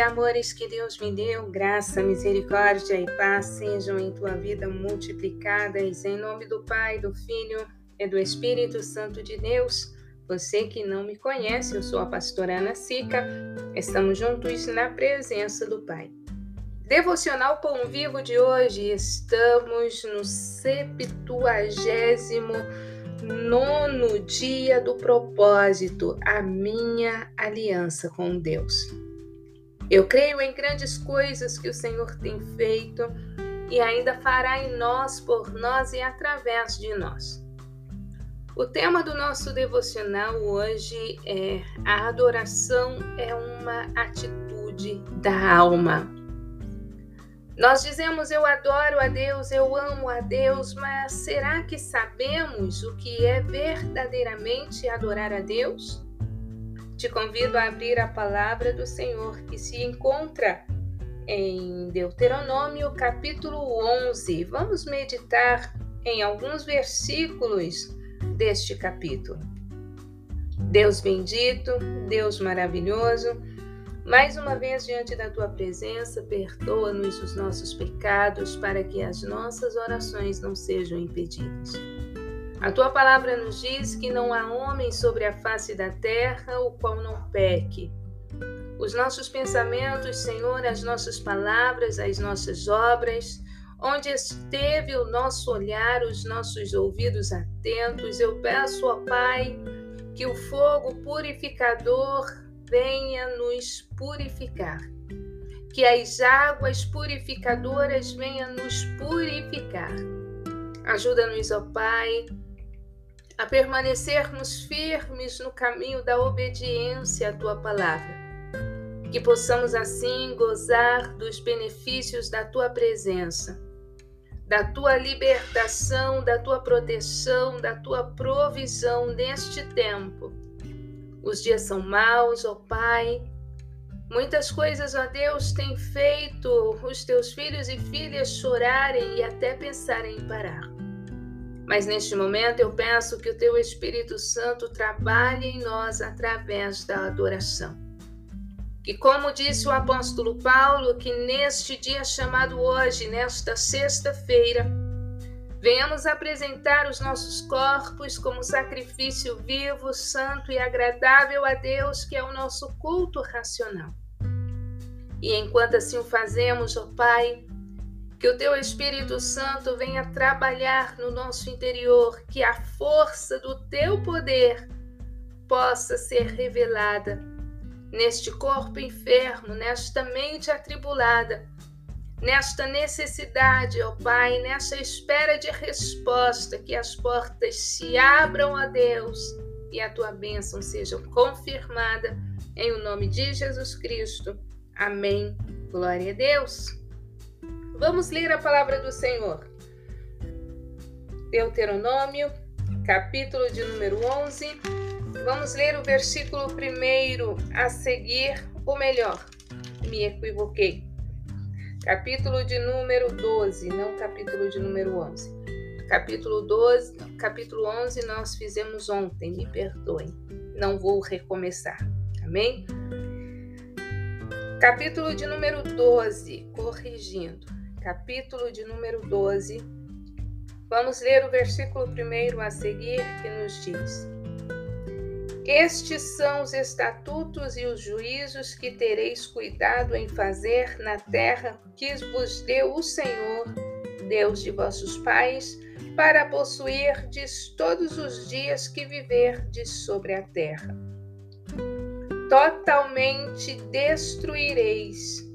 amores que Deus me deu. Graça, misericórdia e paz sejam em tua vida multiplicadas. Em nome do Pai, do Filho e do Espírito Santo de Deus. Você que não me conhece, eu sou a pastora Ana Sica. Estamos juntos na presença do Pai. Devocional Pão Vivo de hoje, estamos no septuagésimo nono dia do propósito, a minha aliança com Deus. Eu creio em grandes coisas que o Senhor tem feito e ainda fará em nós, por nós e através de nós. O tema do nosso devocional hoje é a adoração é uma atitude da alma. Nós dizemos eu adoro a Deus, eu amo a Deus, mas será que sabemos o que é verdadeiramente adorar a Deus? Te convido a abrir a palavra do Senhor que se encontra em Deuteronômio capítulo 11. Vamos meditar em alguns versículos deste capítulo. Deus bendito, Deus maravilhoso, mais uma vez, diante da tua presença, perdoa-nos os nossos pecados para que as nossas orações não sejam impedidas. A tua palavra nos diz que não há homem sobre a face da terra o qual não peque. Os nossos pensamentos, Senhor, as nossas palavras, as nossas obras, onde esteve o nosso olhar, os nossos ouvidos atentos, eu peço, ó Pai, que o fogo purificador venha nos purificar. Que as águas purificadoras venham nos purificar. Ajuda-nos, ó Pai, a permanecermos firmes no caminho da obediência à tua palavra. Que possamos assim gozar dos benefícios da tua presença, da tua libertação, da tua proteção, da tua provisão neste tempo os dias são maus, ó Pai. Muitas coisas, ó Deus, têm feito os teus filhos e filhas chorarem e até pensarem em parar. Mas neste momento eu peço que o teu Espírito Santo trabalhe em nós através da adoração. Que, como disse o apóstolo Paulo, que neste dia chamado hoje, nesta sexta-feira, Venhamos apresentar os nossos corpos como sacrifício vivo, santo e agradável a Deus, que é o nosso culto racional. E enquanto assim o fazemos, ó Pai, que o Teu Espírito Santo venha trabalhar no nosso interior, que a força do Teu poder possa ser revelada neste corpo enfermo, nesta mente atribulada nesta necessidade, ó Pai, nessa espera de resposta, que as portas se abram a Deus e a tua bênção seja confirmada em o nome de Jesus Cristo. Amém. Glória a Deus. Vamos ler a palavra do Senhor. Deuteronômio, capítulo de número 11. Vamos ler o versículo primeiro a seguir, ou melhor, me equivoquei Capítulo de número 12, não capítulo de número 11. Capítulo 12, capítulo 11 nós fizemos ontem, me perdoem. Não vou recomeçar. Amém? Capítulo de número 12, corrigindo. Capítulo de número 12. Vamos ler o versículo primeiro a seguir que nos diz: estes são os estatutos e os juízos que tereis cuidado em fazer na terra que vos deu o Senhor, Deus de vossos pais, para possuirdes todos os dias que viverdes sobre a terra. Totalmente destruireis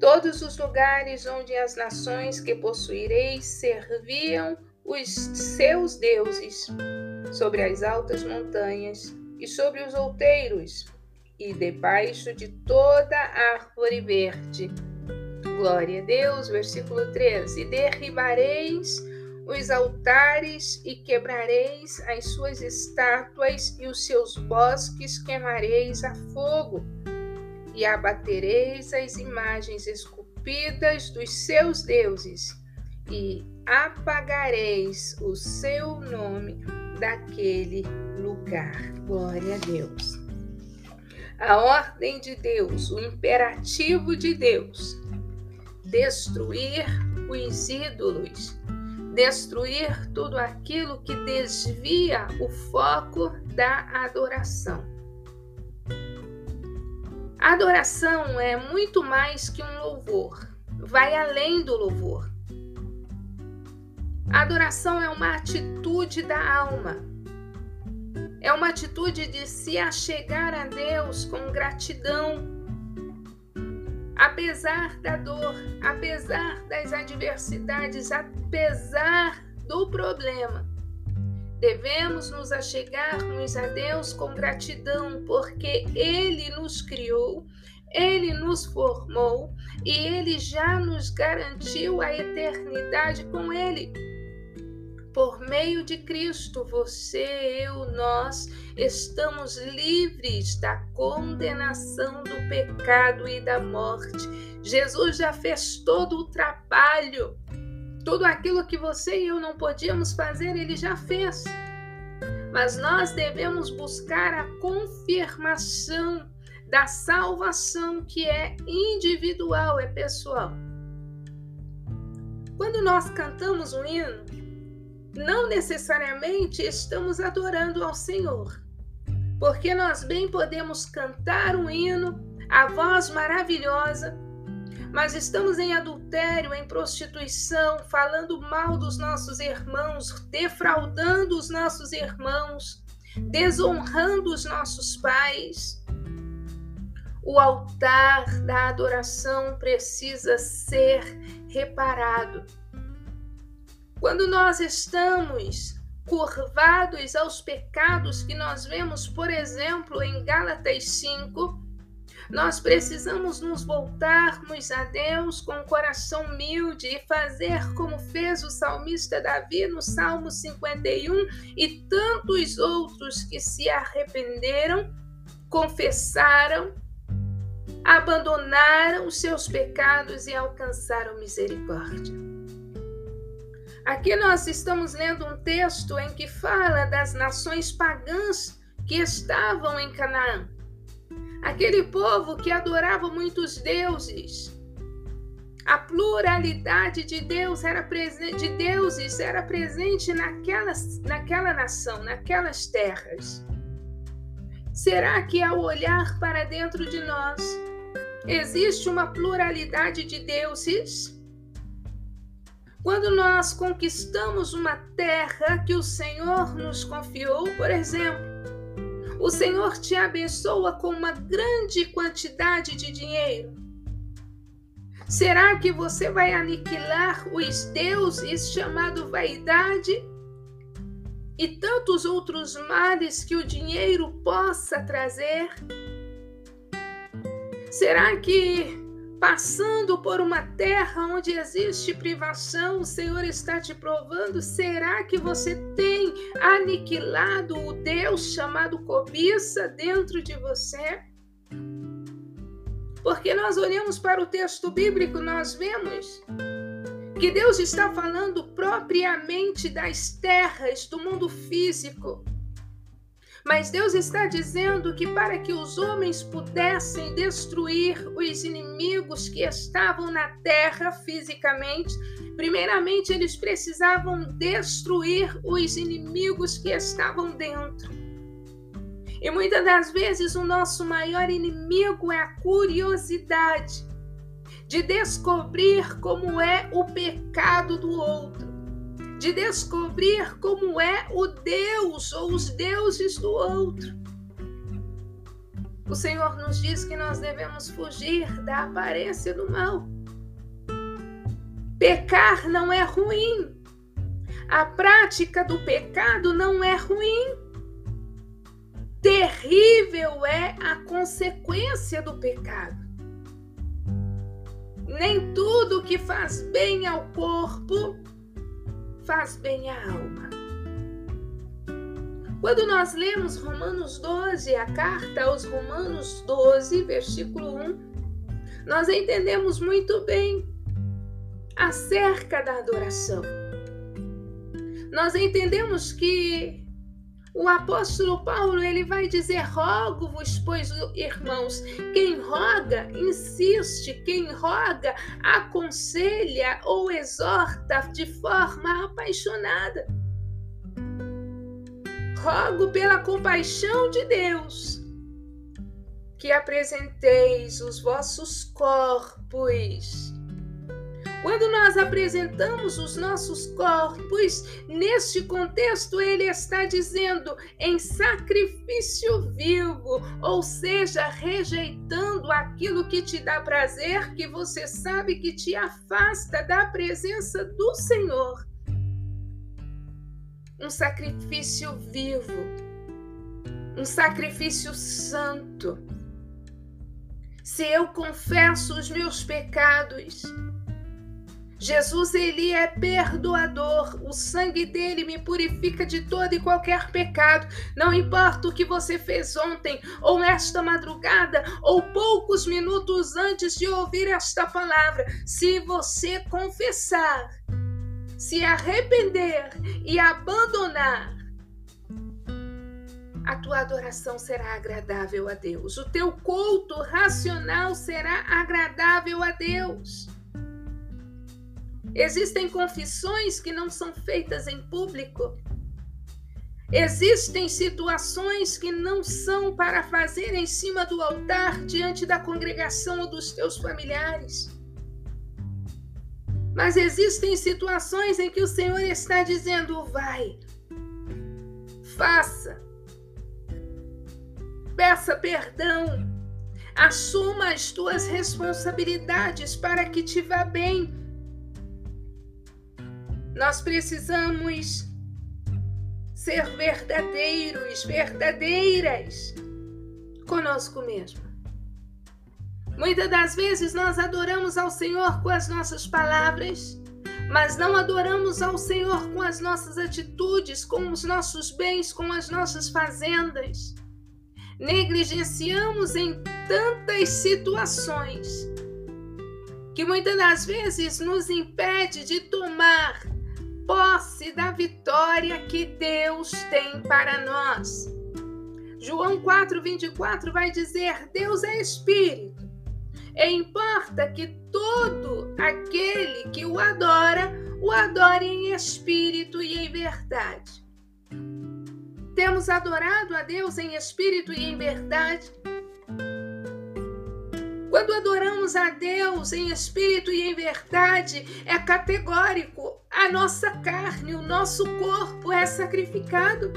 todos os lugares onde as nações que possuireis serviam os seus deuses sobre as altas montanhas e sobre os outeiros, e debaixo de toda árvore verde. Glória a Deus, versículo 13: E derribareis os altares e quebrareis as suas estátuas e os seus bosques queimareis a fogo, e abatereis as imagens esculpidas dos seus deuses, e apagareis o seu nome daquele lugar. Glória a Deus. a ordem de Deus, o imperativo de Deus, destruir os ídolos, destruir tudo aquilo que desvia o foco da adoração. Adoração é muito mais que um louvor, vai além do louvor. Adoração é uma atitude da alma. É uma atitude de se achegar a Deus com gratidão. Apesar da dor, apesar das adversidades, apesar do problema, devemos nos achegarmos a Deus com gratidão, porque Ele nos criou, Ele nos formou e Ele já nos garantiu a eternidade com Ele. Por meio de Cristo, você, eu, nós estamos livres da condenação do pecado e da morte. Jesus já fez todo o trabalho. Tudo aquilo que você e eu não podíamos fazer, ele já fez. Mas nós devemos buscar a confirmação da salvação que é individual, é pessoal. Quando nós cantamos um hino, não necessariamente estamos adorando ao Senhor, porque nós bem podemos cantar um hino, a voz maravilhosa, mas estamos em adultério, em prostituição, falando mal dos nossos irmãos, defraudando os nossos irmãos, desonrando os nossos pais. O altar da adoração precisa ser reparado quando nós estamos curvados aos pecados que nós vemos, por exemplo, em Gálatas 5, nós precisamos nos voltarmos a Deus com o coração humilde e fazer como fez o salmista Davi no Salmo 51 e tantos outros que se arrependeram, confessaram, abandonaram os seus pecados e alcançaram misericórdia. Aqui nós estamos lendo um texto em que fala das nações pagãs que estavam em Canaã. Aquele povo que adorava muitos deuses. A pluralidade de Deus era de deuses era presente naquelas, naquela nação, naquelas terras. Será que ao olhar para dentro de nós existe uma pluralidade de deuses? Quando nós conquistamos uma terra que o Senhor nos confiou, por exemplo, o Senhor te abençoa com uma grande quantidade de dinheiro. Será que você vai aniquilar os deuses chamado vaidade e tantos outros males que o dinheiro possa trazer? Será que passando por uma terra onde existe privação, o Senhor está te provando. Será que você tem aniquilado o Deus chamado cobiça dentro de você? Porque nós olhamos para o texto bíblico, nós vemos que Deus está falando propriamente das terras, do mundo físico. Mas Deus está dizendo que para que os homens pudessem destruir os inimigos que estavam na terra fisicamente, primeiramente eles precisavam destruir os inimigos que estavam dentro. E muitas das vezes o nosso maior inimigo é a curiosidade de descobrir como é o pecado do outro de descobrir como é o Deus ou os deuses do outro. O Senhor nos diz que nós devemos fugir da aparência do mal. Pecar não é ruim. A prática do pecado não é ruim. Terrível é a consequência do pecado. Nem tudo que faz bem ao corpo faz bem à alma. Quando nós lemos Romanos 12, a carta aos Romanos 12, versículo 1, nós entendemos muito bem acerca da adoração. Nós entendemos que o apóstolo Paulo ele vai dizer: rogo-vos, pois, irmãos, quem roga, insiste, quem roga, aconselha ou exorta de forma apaixonada. Rogo pela compaixão de Deus que apresenteis os vossos corpos quando nós apresentamos os nossos corpos, neste contexto, ele está dizendo em sacrifício vivo, ou seja, rejeitando aquilo que te dá prazer, que você sabe que te afasta da presença do Senhor. Um sacrifício vivo, um sacrifício santo. Se eu confesso os meus pecados, Jesus ele é perdoador. O sangue dele me purifica de todo e qualquer pecado. Não importa o que você fez ontem ou nesta madrugada ou poucos minutos antes de ouvir esta palavra, se você confessar, se arrepender e abandonar, a tua adoração será agradável a Deus. O teu culto racional será agradável a Deus. Existem confissões que não são feitas em público. Existem situações que não são para fazer em cima do altar diante da congregação ou dos teus familiares. Mas existem situações em que o Senhor está dizendo: vai, faça, peça perdão, assuma as tuas responsabilidades para que te vá bem nós precisamos ser verdadeiros, verdadeiras conosco mesmo. Muitas das vezes nós adoramos ao Senhor com as nossas palavras, mas não adoramos ao Senhor com as nossas atitudes, com os nossos bens, com as nossas fazendas. Negligenciamos em tantas situações que muitas das vezes nos impede de tomar posse da vitória que Deus tem para nós. João 4:24 vai dizer: Deus é espírito. E importa que todo aquele que o adora, o adore em espírito e em verdade. Temos adorado a Deus em espírito e em verdade. Quando adoramos a Deus em espírito e em verdade, é categórico. A nossa carne, o nosso corpo é sacrificado.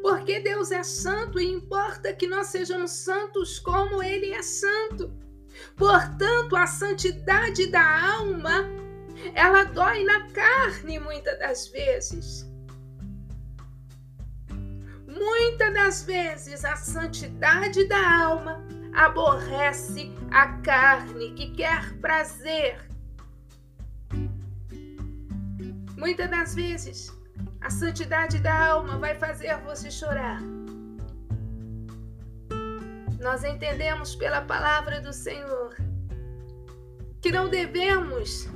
Porque Deus é santo e importa que nós sejamos santos como Ele é santo. Portanto, a santidade da alma, ela dói na carne muitas das vezes. Muitas das vezes a santidade da alma aborrece a carne que quer prazer. Muitas das vezes, a santidade da alma vai fazer você chorar. Nós entendemos pela palavra do Senhor que não devemos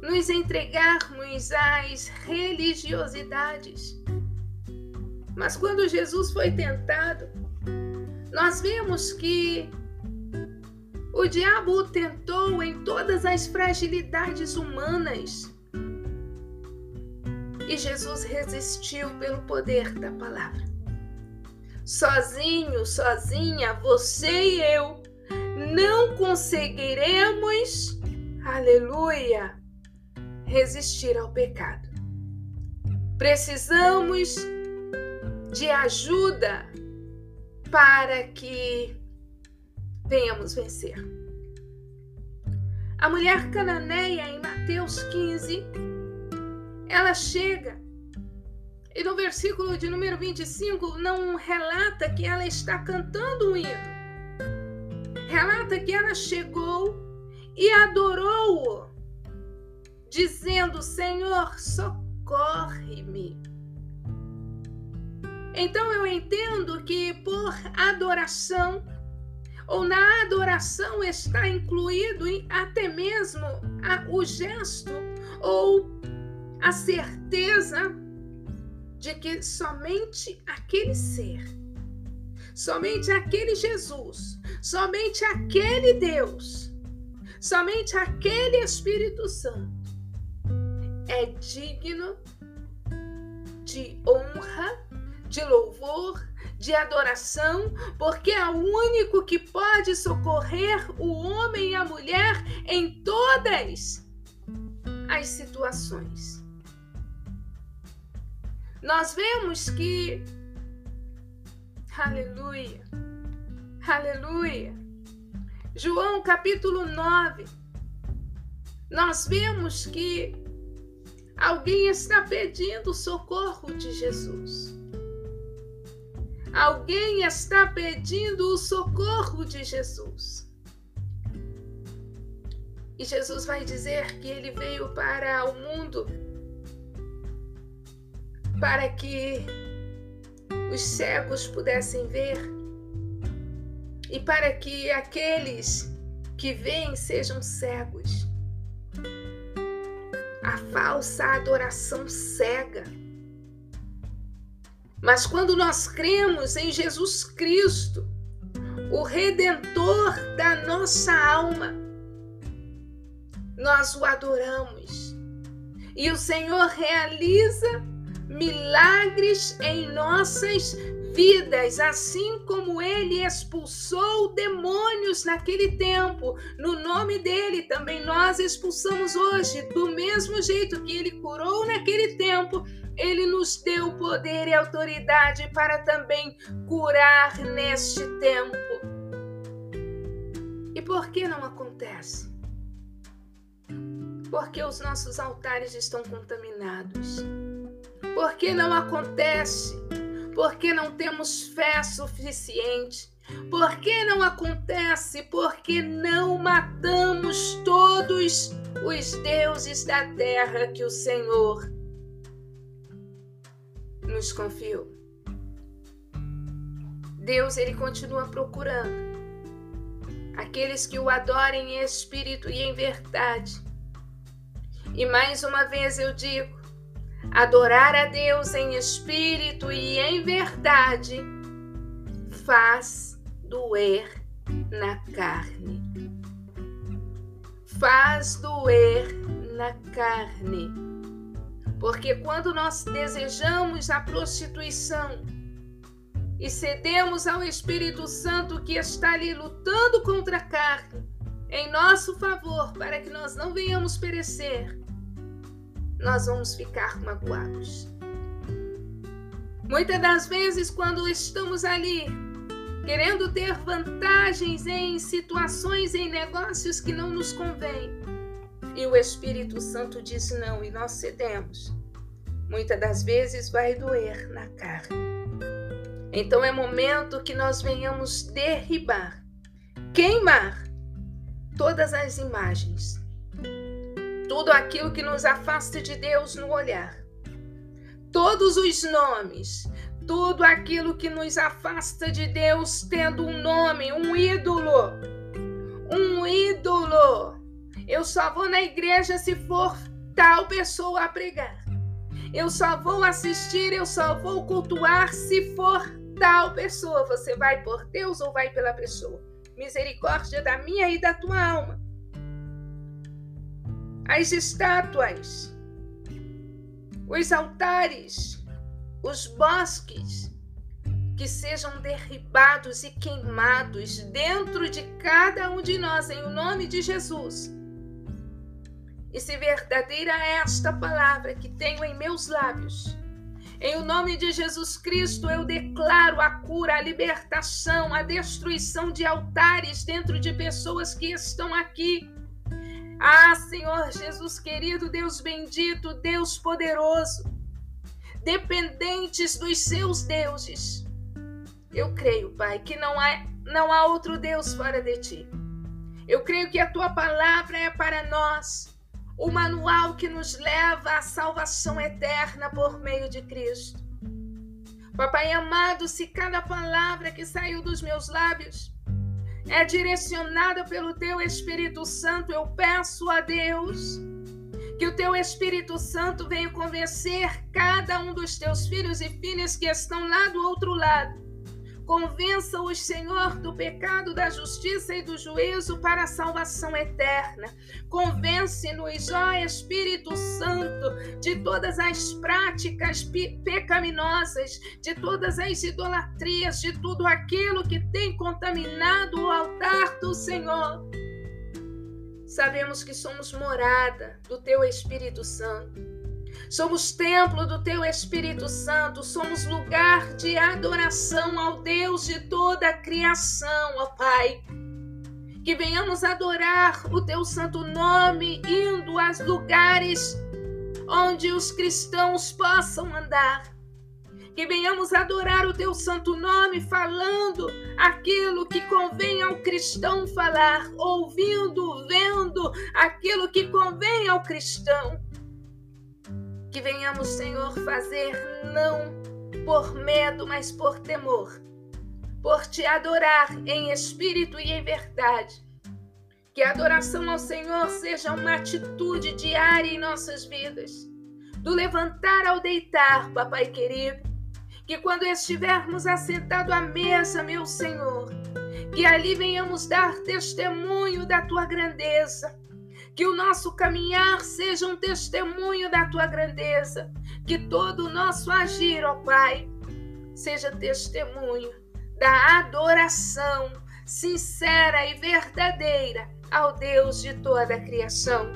nos entregarmos às religiosidades. Mas quando Jesus foi tentado, nós vimos que o diabo o tentou em todas as fragilidades humanas. E Jesus resistiu pelo poder da palavra. Sozinho, sozinha, você e eu não conseguiremos, aleluia, resistir ao pecado. Precisamos de ajuda para que venhamos vencer. A mulher cananeia em Mateus 15, ela chega e no versículo de número 25 não relata que ela está cantando um hino. Relata que ela chegou e adorou-o, dizendo: Senhor, socorre-me. Então eu entendo que por adoração, ou na adoração está incluído até mesmo o gesto ou a certeza de que somente aquele ser, somente aquele Jesus, somente aquele Deus, somente aquele Espírito Santo é digno de honra, de louvor, de adoração, porque é o único que pode socorrer o homem e a mulher em todas as situações. Nós vemos que, aleluia, aleluia, João capítulo 9, nós vemos que alguém está pedindo socorro de Jesus. Alguém está pedindo o socorro de Jesus. E Jesus vai dizer que ele veio para o mundo para que os cegos pudessem ver e para que aqueles que veem sejam cegos. A falsa adoração cega mas quando nós cremos em Jesus Cristo, o redentor da nossa alma, nós o adoramos. E o Senhor realiza milagres em nossas vidas, assim como ele expulsou demônios naquele tempo. No nome dele também nós expulsamos hoje, do mesmo jeito que ele curou naquele tempo ele nos deu poder e autoridade para também curar neste tempo. E por que não acontece? Porque os nossos altares estão contaminados. Por que não acontece? Porque não temos fé suficiente. Por que não acontece? Porque não matamos todos os deuses da terra que o Senhor nos confiou. Deus ele continua procurando aqueles que o adorem em espírito e em verdade. E mais uma vez eu digo, adorar a Deus em espírito e em verdade faz doer na carne. Faz doer na carne. Porque quando nós desejamos a prostituição e cedemos ao Espírito Santo que está ali lutando contra a carne, em nosso favor, para que nós não venhamos perecer, nós vamos ficar magoados. Muitas das vezes, quando estamos ali querendo ter vantagens em situações, em negócios que não nos convêm, e o Espírito Santo diz não e nós cedemos. Muitas das vezes vai doer na carne. Então é momento que nós venhamos derribar, queimar todas as imagens, tudo aquilo que nos afasta de Deus no olhar, todos os nomes, tudo aquilo que nos afasta de Deus tendo um nome, um ídolo, um ídolo. Eu só vou na igreja se for tal pessoa a pregar. Eu só vou assistir, eu só vou cultuar se for tal pessoa. Você vai por Deus ou vai pela pessoa? Misericórdia da minha e da tua alma. As estátuas, os altares, os bosques, que sejam derribados e queimados dentro de cada um de nós, em o nome de Jesus. E se verdadeira é esta palavra que tenho em meus lábios, em o nome de Jesus Cristo eu declaro a cura, a libertação, a destruição de altares dentro de pessoas que estão aqui. Ah, Senhor Jesus querido, Deus bendito, Deus poderoso, dependentes dos seus deuses. Eu creio, Pai, que não há, não há outro Deus fora de ti. Eu creio que a tua palavra é para nós, o manual que nos leva à salvação eterna por meio de Cristo. Papai amado, se cada palavra que saiu dos meus lábios é direcionada pelo teu Espírito Santo, eu peço a Deus Que o teu Espírito Santo venha convencer cada um dos teus filhos e filhas que estão lá do outro lado Convença-os, Senhor, do pecado, da justiça e do juízo para a salvação eterna. Convence-nos, ó Espírito Santo, de todas as práticas pecaminosas, de todas as idolatrias, de tudo aquilo que tem contaminado o altar do Senhor. Sabemos que somos morada do Teu Espírito Santo Somos templo do teu Espírito Santo, somos lugar de adoração ao Deus de toda a criação, ó Pai. Que venhamos adorar o teu santo nome, indo aos lugares onde os cristãos possam andar. Que venhamos adorar o teu santo nome, falando aquilo que convém ao cristão falar, ouvindo, vendo aquilo que convém ao cristão que venhamos, Senhor, fazer não por medo, mas por temor, por te adorar em espírito e em verdade. Que a adoração ao Senhor seja uma atitude diária em nossas vidas, do levantar ao deitar, Papai querido. Que quando estivermos assentados à mesa, meu Senhor, que ali venhamos dar testemunho da tua grandeza, que o nosso caminhar seja um testemunho da tua grandeza. Que todo o nosso agir, ó Pai, seja testemunho da adoração sincera e verdadeira ao Deus de toda a criação.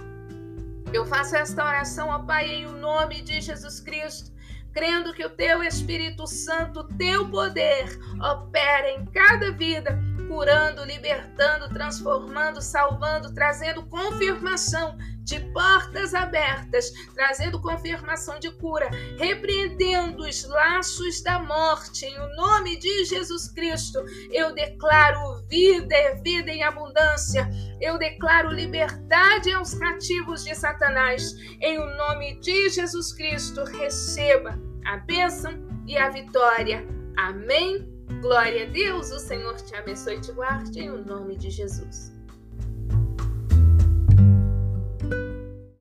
Eu faço esta oração, ó Pai, em o nome de Jesus Cristo, crendo que o teu Espírito Santo, teu poder, opera em cada vida curando, libertando, transformando, salvando, trazendo confirmação de portas abertas, trazendo confirmação de cura, repreendendo os laços da morte. Em o nome de Jesus Cristo, eu declaro vida e vida em abundância. Eu declaro liberdade aos cativos de Satanás. Em o nome de Jesus Cristo, receba a bênção e a vitória. Amém Glória a Deus, o Senhor te abençoe e te guarde em nome de Jesus.